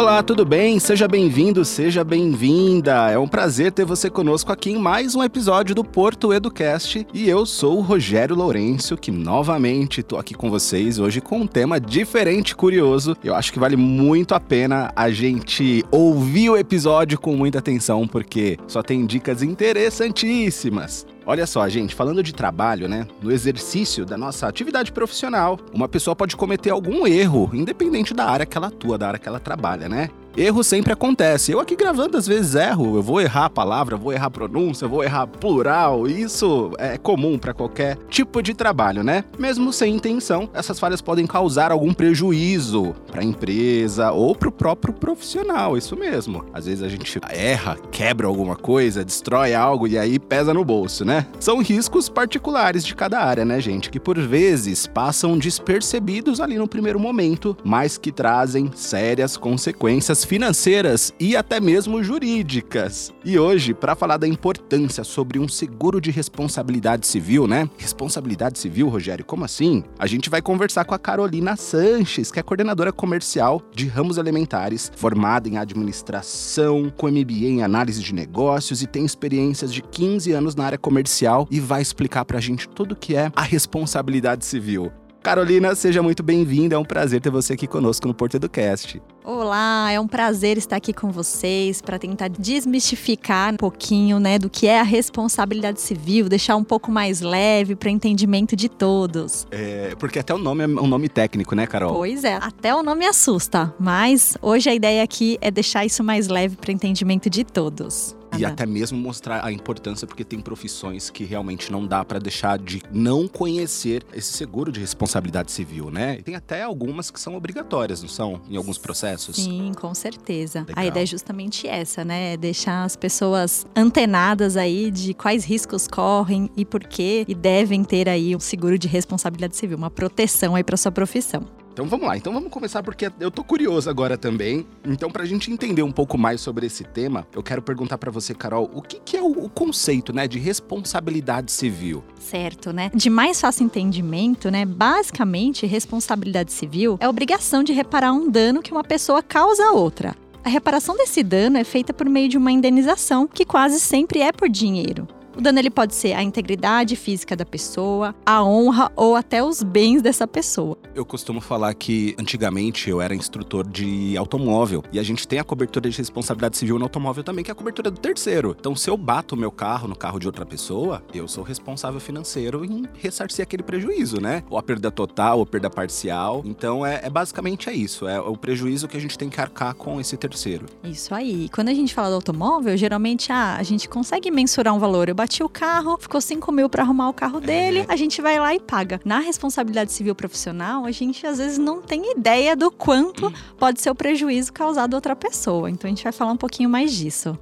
Olá, tudo bem? Seja bem-vindo, seja bem-vinda. É um prazer ter você conosco aqui em mais um episódio do Porto Educast. E eu sou o Rogério Lourenço, que novamente estou aqui com vocês hoje com um tema diferente, curioso. Eu acho que vale muito a pena a gente ouvir o episódio com muita atenção, porque só tem dicas interessantíssimas. Olha só, gente, falando de trabalho, né? No exercício da nossa atividade profissional, uma pessoa pode cometer algum erro, independente da área que ela atua, da área que ela trabalha, né? Erro sempre acontece. Eu aqui gravando às vezes erro, eu vou errar a palavra, vou errar a pronúncia, vou errar plural. Isso é comum para qualquer tipo de trabalho, né? Mesmo sem intenção, essas falhas podem causar algum prejuízo para a empresa ou para o próprio profissional. Isso mesmo. Às vezes a gente erra, quebra alguma coisa, destrói algo e aí pesa no bolso, né? São riscos particulares de cada área, né, gente? Que por vezes passam despercebidos ali no primeiro momento, mas que trazem sérias consequências financeiras e até mesmo jurídicas. E hoje, para falar da importância sobre um seguro de responsabilidade civil, né? Responsabilidade civil, Rogério, como assim? A gente vai conversar com a Carolina Sanches, que é coordenadora comercial de ramos elementares, formada em administração, com MBA em análise de negócios e tem experiências de 15 anos na área comercial e vai explicar pra gente tudo o que é a responsabilidade civil. Carolina, seja muito bem-vinda. É um prazer ter você aqui conosco no Porto Educast. Olá, é um prazer estar aqui com vocês para tentar desmistificar um pouquinho, né, do que é a responsabilidade civil, deixar um pouco mais leve para entendimento de todos. É, porque até o nome é um nome técnico, né, Carol? Pois é, até o nome assusta, mas hoje a ideia aqui é deixar isso mais leve para entendimento de todos. E até mesmo mostrar a importância, porque tem profissões que realmente não dá para deixar de não conhecer esse seguro de responsabilidade civil, né? E tem até algumas que são obrigatórias, não são? Em alguns processos. Sim, com certeza. Legal. A ideia é justamente essa, né? Deixar as pessoas antenadas aí de quais riscos correm e por quê, e devem ter aí um seguro de responsabilidade civil, uma proteção aí para sua profissão. Então vamos lá, então vamos começar porque eu tô curioso agora também. Então, pra gente entender um pouco mais sobre esse tema, eu quero perguntar para você, Carol, o que, que é o, o, conceito, né, de responsabilidade civil? Certo, né? De mais fácil entendimento, né? Basicamente, responsabilidade civil é a obrigação de reparar um dano que uma pessoa causa a outra. A reparação desse dano é feita por meio de uma indenização, que quase sempre é por dinheiro. O dano ele pode ser a integridade física da pessoa, a honra ou até os bens dessa pessoa. Eu costumo falar que antigamente eu era instrutor de automóvel e a gente tem a cobertura de responsabilidade civil no automóvel também, que é a cobertura do terceiro. Então, se eu bato o meu carro no carro de outra pessoa, eu sou responsável financeiro em ressarcir aquele prejuízo, né? Ou a perda total, ou perda parcial. Então, é, é basicamente é isso. É o prejuízo que a gente tem que arcar com esse terceiro. Isso aí. Quando a gente fala do automóvel, geralmente ah, a gente consegue mensurar um valor. Eu bati o carro, ficou 5 mil para arrumar o carro dele, a gente vai lá e paga. Na responsabilidade civil profissional, a gente às vezes não tem ideia do quanto pode ser o prejuízo causado a outra pessoa. Então a gente vai falar um pouquinho mais disso.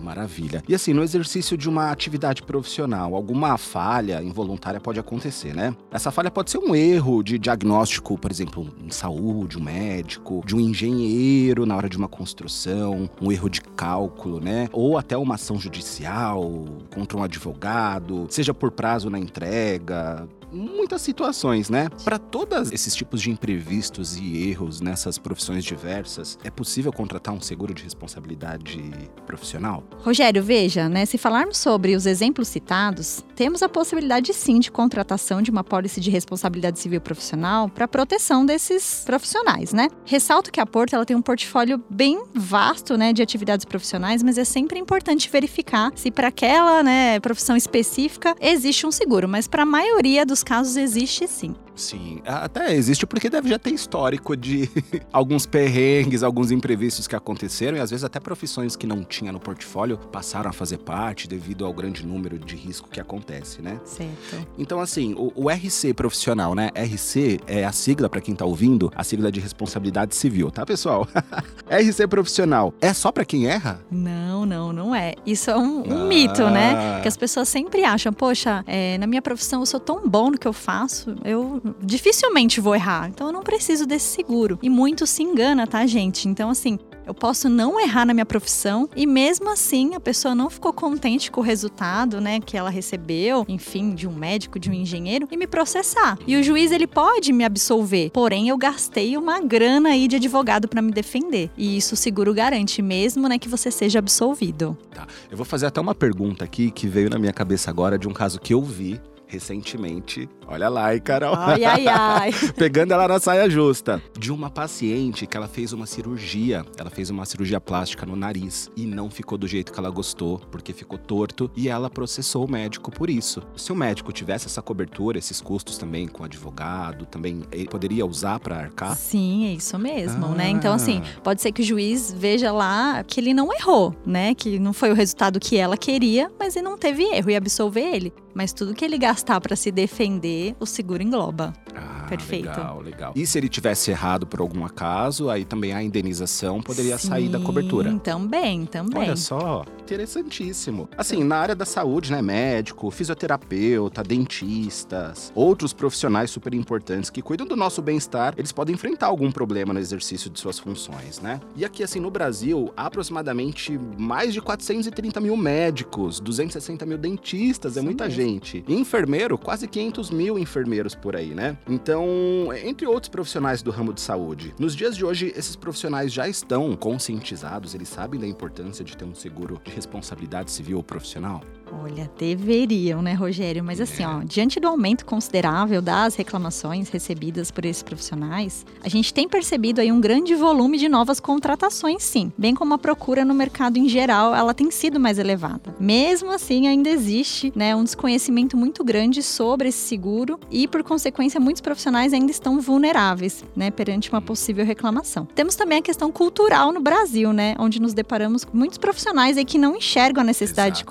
Maravilha. E assim, no exercício de uma atividade profissional, alguma falha involuntária pode acontecer, né? Essa falha pode ser um erro de diagnóstico, por exemplo, em saúde, um médico, de um engenheiro na hora de uma construção, um erro de cálculo, né? Ou até uma ação judicial contra um advogado, seja por prazo na entrega, muitas situações, né? Para todos esses tipos de imprevistos e erros nessas profissões diversas, é possível contratar um seguro de responsabilidade profissional? Rogério, veja, né? Se falarmos sobre os exemplos citados, temos a possibilidade sim de contratação de uma pólice de responsabilidade civil profissional para proteção desses profissionais, né? Ressalto que a Porto ela tem um portfólio bem vasto, né, de atividades profissionais, mas é sempre importante verificar se para aquela, né, profissão específica existe um seguro, mas para a maioria dos casos existe sim. Sim, até existe porque deve já ter histórico de alguns perrengues, alguns imprevistos que aconteceram e às vezes até profissões que não tinha no portfólio passaram a fazer parte devido ao grande número de risco que acontece, né? Certo. Então, assim, o, o RC profissional, né? RC é a sigla, para quem tá ouvindo, a sigla de responsabilidade civil, tá, pessoal? RC profissional é só para quem erra? Não, não, não é. Isso é um, um ah. mito, né? Que as pessoas sempre acham, poxa, é, na minha profissão eu sou tão bom no que eu faço, eu dificilmente vou errar. Então eu não preciso desse seguro. E muito se engana, tá, gente? Então, assim, Eu posso não errar na minha profissão e mesmo assim a pessoa não ficou contente com o resultado, né, que ela recebeu, enfim, de um médico, de um engenheiro e me processar. E o juiz ele pode me absolver, porém eu gastei uma grana aí de advogado para me defender. E isso o seguro garante mesmo, né, que você seja absolvido. Tá. Eu vou fazer até uma pergunta aqui que veio na minha cabeça agora de um caso que eu vi recentemente. Olha lá, hein, Carol? Ai, ai, ai. Pegando ela na saia justa. De uma paciente que ela fez uma cirurgia. Ela fez uma cirurgia plástica no nariz e não ficou do jeito que ela gostou, porque ficou torto. E ela processou o médico por isso. Se o médico tivesse essa cobertura, esses custos também com advogado, também ele poderia usar para arcar? Sim, é isso mesmo, ah. né? Então, assim, pode ser que o juiz veja lá que ele não errou, né? Que não foi o resultado que ela queria, mas ele não teve erro e absolver ele. Mas tudo que ele gastar para se defender, o seguro engloba. Ah, Perfeito. Legal, legal. E se ele tivesse errado por algum acaso, aí também a indenização poderia Sim, sair da cobertura. Também, também. Olha só, interessantíssimo. Assim, na área da saúde, né? Médico, fisioterapeuta, dentistas, outros profissionais super importantes que cuidam do nosso bem-estar, eles podem enfrentar algum problema no exercício de suas funções, né? E aqui, assim, no Brasil, há aproximadamente mais de 430 mil médicos, 260 mil dentistas, é Isso muita mesmo. gente. E enfermeiro, quase 500 mil enfermeiros por aí, né? Então, entre outros profissionais do ramo de saúde, nos dias de hoje, esses profissionais já estão conscientizados, eles sabem da importância de ter um seguro de responsabilidade civil ou profissional? Olha, deveriam, né, Rogério? Mas assim, ó, diante do aumento considerável das reclamações recebidas por esses profissionais, a gente tem percebido aí um grande volume de novas contratações, sim. Bem como a procura no mercado em geral, ela tem sido mais elevada. Mesmo assim, ainda existe, né, um desconhecimento muito grande sobre esse seguro e, por consequência, muitos profissionais ainda estão vulneráveis, né, perante uma possível reclamação. Temos também a questão cultural no Brasil, né, onde nos deparamos com muitos profissionais aí que não enxergam a necessidade de Exato.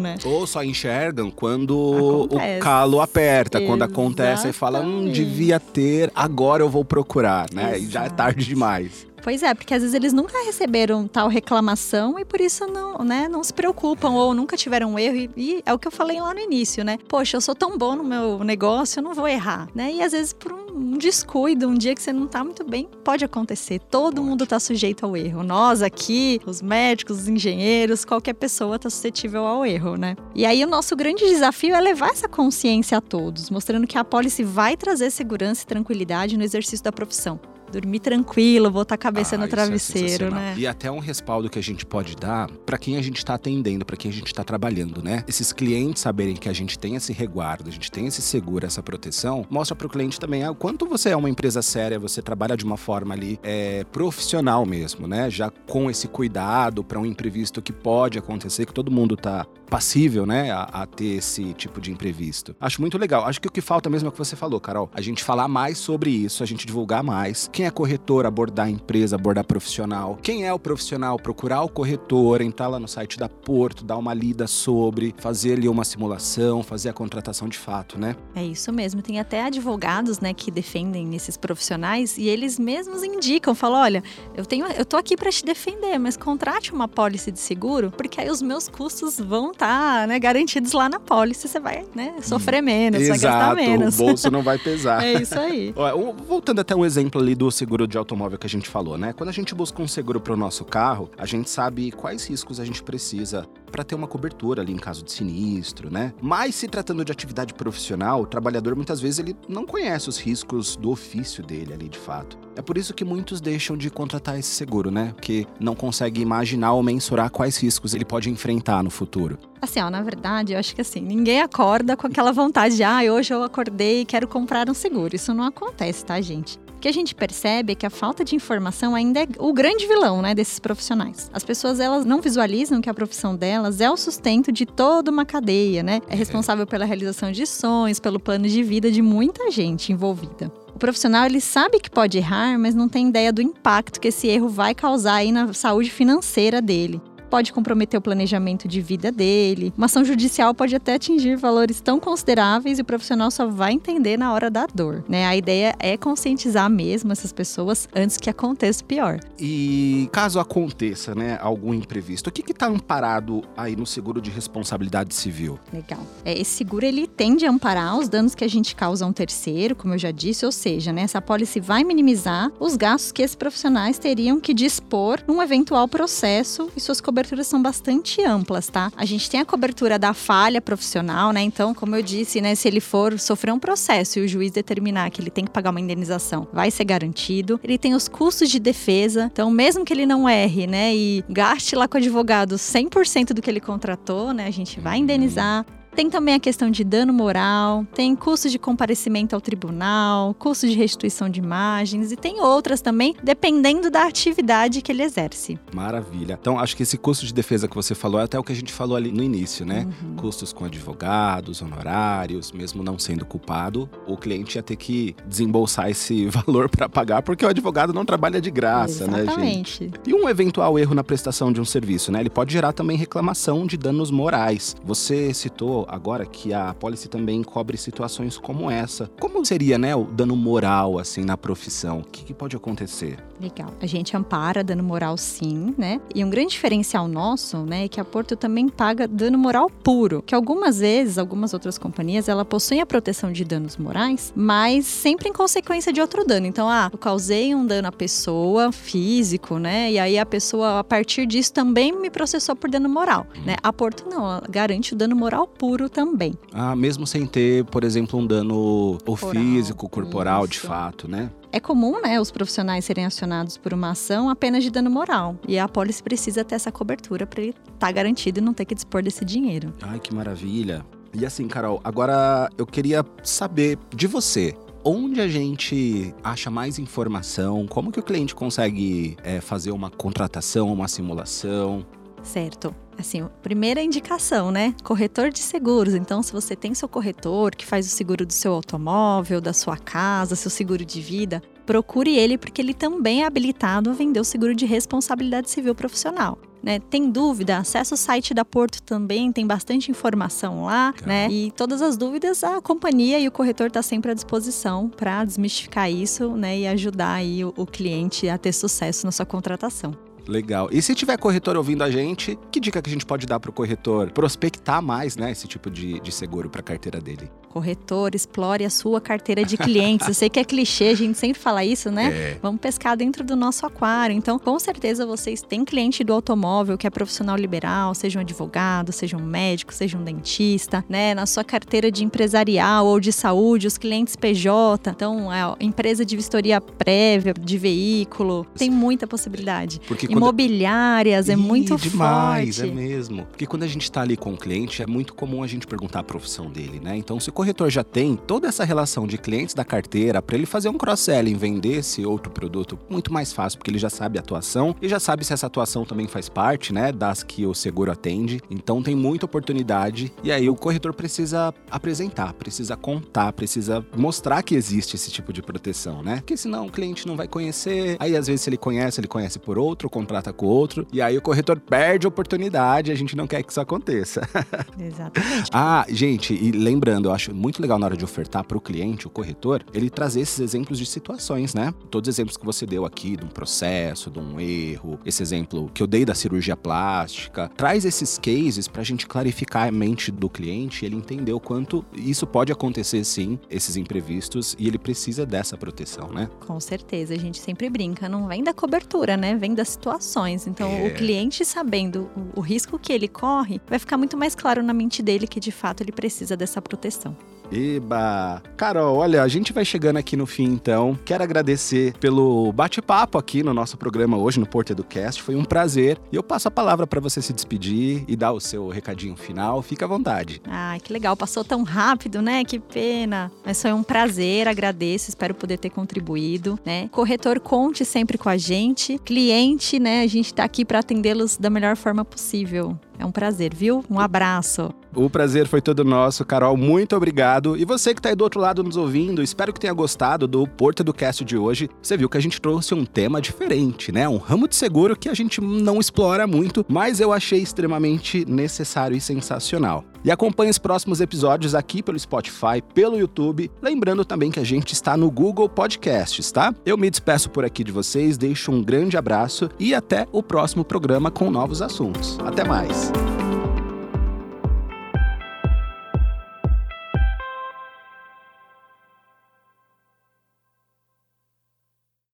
Né? Ou só enxergam quando Acontece. o calo aperta, quando acontece e fala, hum, devia ter, agora eu vou procurar, né? E já é Exato. tarde demais. Pois é, porque às vezes eles nunca receberam tal reclamação e por isso não, né, não se preocupam ou nunca tiveram um erro. E, e é o que eu falei lá no início, né? Poxa, eu sou tão bom no meu negócio, eu não vou errar, né? E às vezes por um, descuido, um dia que você não tá muito bem, pode acontecer. Todo mundo tá sujeito ao erro. Nós aqui, os médicos, os engenheiros, qualquer pessoa tá suscetível ao erro, né? E aí o nosso grande desafio é levar essa consciência a todos, mostrando que a pólice vai trazer segurança e tranquilidade no exercício da profissão dormir tranquilo, botar a cabeça Ah, no é travesseiro, sensacional. né? E até um respaldo que a gente pode dar para quem a gente está atendendo, para quem a gente está trabalhando, né? Esses clientes saberem que a gente tem esse reguardo, a gente tem esse seguro, essa proteção, mostra para o cliente também ah, o quanto você é uma empresa séria, você trabalha de uma forma ali é, profissional mesmo, né? Já com esse cuidado para um imprevisto que pode acontecer, que todo mundo tá passível, né, a, a ter esse tipo de imprevisto. Acho muito legal. Acho que o que falta mesmo é o que você falou, Carol. A gente falar mais sobre isso, a gente divulgar mais. Quem é corretor, abordar a empresa, abordar profissional. Quem é o profissional, procurar o corretor, entrar lá no site da Porto, dar uma lida sobre, fazer ali uma simulação, fazer a contratação de fato, né? É isso mesmo. Tem até advogados, né, que defendem esses profissionais e eles mesmos indicam, falam, olha, eu tenho, eu tô aqui para te defender, mas contrate uma pólice de seguro, porque aí os meus custos vão estar, né, garantidos lá na pólice, você vai, né, sofrer menos, vai gastar menos. o bolso não vai pesar. É isso aí. Voltando até um exemplo ali do seguro de automóvel que a gente falou, né? Quando a gente busca um seguro para o nosso carro, a gente sabe quais riscos a gente precisa para ter uma cobertura ali em caso de sinistro, né? Mas se tratando de atividade profissional, o trabalhador muitas vezes ele não conhece os riscos do ofício dele ali de fato. É por isso que muitos deixam de contratar esse seguro, né? Porque não consegue imaginar ou mensurar quais riscos ele pode enfrentar no futuro. Assim, ó, na verdade, eu acho que assim, ninguém acorda com aquela vontade de, ah, hoje eu acordei e quero comprar um seguro. Isso não acontece, tá, gente? O que a gente percebe é que a falta de informação ainda é o grande vilão, né, desses profissionais. As pessoas, elas não visualizam que a profissão delas é o sustento de toda uma cadeia, né? É responsável pela realização de sonhos, pelo plano de vida de muita gente envolvida. O profissional, ele sabe que pode errar, mas não tem ideia do impacto que esse erro vai causar aí na saúde financeira dele. Pode comprometer o planejamento de vida dele. Uma ação judicial pode até atingir valores tão consideráveis e o profissional só vai entender na hora da dor, né? A ideia é conscientizar mesmo essas pessoas antes que aconteça o pior. E caso aconteça, né, algum imprevisto, o que está amparado aí no seguro de responsabilidade civil? Legal. É, esse seguro ele tende a amparar os danos que a gente causa a um terceiro, como eu já disse, ou seja, né, essa pólice vai minimizar os gastos que esses profissionais teriam que dispor num eventual processo e suas coberturas são bastante amplas, tá? A gente tem a cobertura da falha profissional, né? Então, como eu disse, né, se ele for sofrer um processo e o juiz determinar que ele tem que pagar uma indenização, vai ser garantido. Ele tem os custos de defesa, então mesmo que ele não erre, né, e gaste lá com o advogado 100% do que ele contratou, né, a gente vai indenizar. Tem também a questão de dano moral, tem custos de comparecimento ao tribunal, custos de restituição de imagens e tem outras também, dependendo da atividade que ele exerce. Maravilha. Então, acho que esse custo de defesa que você falou é até o que a gente falou ali no início, né? Uhum. Custos com advogados, honorários, mesmo não sendo culpado, o cliente ia ter que desembolsar esse valor para pagar, porque o advogado não trabalha de graça, né, Exatamente. gente? E um eventual erro na prestação de um serviço, né? Ele pode gerar também reclamação de danos morais. Você citou agora que a apólice também cobre situações como essa. Como seria, né, o dano moral, assim, na profissão? O que, que pode acontecer? Legal. A gente ampara dano moral sim, né? E um grande diferencial nosso, né, é que a Porto também paga dano moral puro, que algumas vezes, algumas outras companhias, ela possui a proteção de danos morais, mas sempre em consequência de outro dano. Então, ah, eu causei um dano à pessoa, físico, né? E aí a pessoa, a partir disso, também me processou por dano moral, né? A Porto não, ela garante o dano moral puro também. Ah, mesmo sem ter, por exemplo, um dano Corporal, físico, corporal, de isso. fato, né? É comum, né, os profissionais serem acionados por uma ação apenas de dano moral. E a apólice precisa ter essa cobertura para ele estar garantido e não ter que dispor desse dinheiro. Ai, que maravilha. E assim, Carol, agora eu queria saber de você. Onde a gente acha mais informação? Como que o cliente consegue é, fazer uma contratação, uma simulação? Certo. Assim, primeira indicação, né? Corretor de seguros. Então, se você tem seu corretor que faz o seguro do seu automóvel, da sua casa, seu seguro de vida, procure ele porque ele também é habilitado a vender o seguro de responsabilidade civil profissional. Né? Tem dúvida? Acesse o site da Porto também, tem bastante informação lá, né? E todas as dúvidas, a companhia e o corretor está sempre à disposição para desmistificar isso, né? E ajudar aí o, o cliente a ter sucesso na sua contratação. Legal. E se tiver corretor ouvindo a gente, que dica que a gente pode dar pro corretor prospectar mais, né, esse tipo de, de seguro para a carteira dele? Corretor, explore a sua carteira de clientes. Eu sei que é clichê, a gente sempre fala isso, né? É. Vamos pescar dentro do nosso aquário. Então, com certeza vocês têm cliente do automóvel que é profissional liberal, seja um advogado, seja um médico, seja um dentista, né? Na sua carteira de empresarial ou de saúde, os clientes PJ. Então, é, empresa de vistoria prévia de veículo. Tem muita possibilidade. Porque quando Imobiliárias é Ih, muito demais, forte. é mesmo. Porque quando a gente tá ali com o cliente, é muito comum a gente perguntar a profissão dele, né? Então, se corretor já tem toda essa relação de clientes da carteira, para ele fazer um cross-selling, vender esse outro produto, muito mais fácil, porque ele já sabe a atuação e já sabe se essa atuação também faz parte, né, das que o seguro atende. Então, tem muita oportunidade. E aí, o corretor precisa apresentar, precisa contar, precisa mostrar que existe esse tipo de proteção, né? Porque senão o cliente não vai conhecer. Aí, às vezes, se ele conhece, ele conhece por outro, contrata com outro. E aí, o corretor perde a oportunidade. A gente não quer que isso aconteça. Exatamente. Ah, gente, e lembrando, eu acho muito legal na hora de ofertar para o cliente, o corretor, ele trazer esses exemplos de situações, né? Todos os exemplos que você deu aqui, de um processo, de um erro, esse exemplo que eu dei da cirurgia plástica, traz esses cases para a gente clarificar a mente do cliente e ele entender o quanto isso pode acontecer sim, esses imprevistos, e ele precisa dessa proteção, né? Com certeza, a gente sempre brinca, não vem da cobertura, né? Vem das situações. Então, É. o cliente sabendo o, o risco que ele corre, vai ficar muito mais claro na mente dele que de fato ele precisa dessa proteção. Eba! Carol, olha, a gente vai chegando aqui no fim então. Quero agradecer pelo bate-papo aqui no nosso programa hoje no Porto Educast. Foi um prazer. E eu passo a palavra para você se despedir e dar o seu recadinho final. Fica à vontade. Ai, que legal, passou tão rápido, né? Que pena. Mas foi um prazer, agradeço, espero poder ter contribuído, né? Corretor, conte sempre com a gente. Cliente, né? A gente tá aqui para atendê-los da melhor forma possível. É um prazer, viu? Um abraço. O prazer foi todo nosso, Carol. Muito obrigado. E você que está aí do outro lado nos ouvindo, espero que tenha gostado do Porto do Cast de hoje. Você viu que a gente trouxe um tema diferente, né? Um ramo de seguro que a gente não explora muito, mas eu achei extremamente necessário e sensacional. E acompanhe os próximos episódios aqui pelo Spotify, pelo YouTube. Lembrando também que a gente está no Google Podcasts, tá? Eu me despeço por aqui de vocês, deixo um grande abraço e até o próximo programa com novos assuntos. Até mais!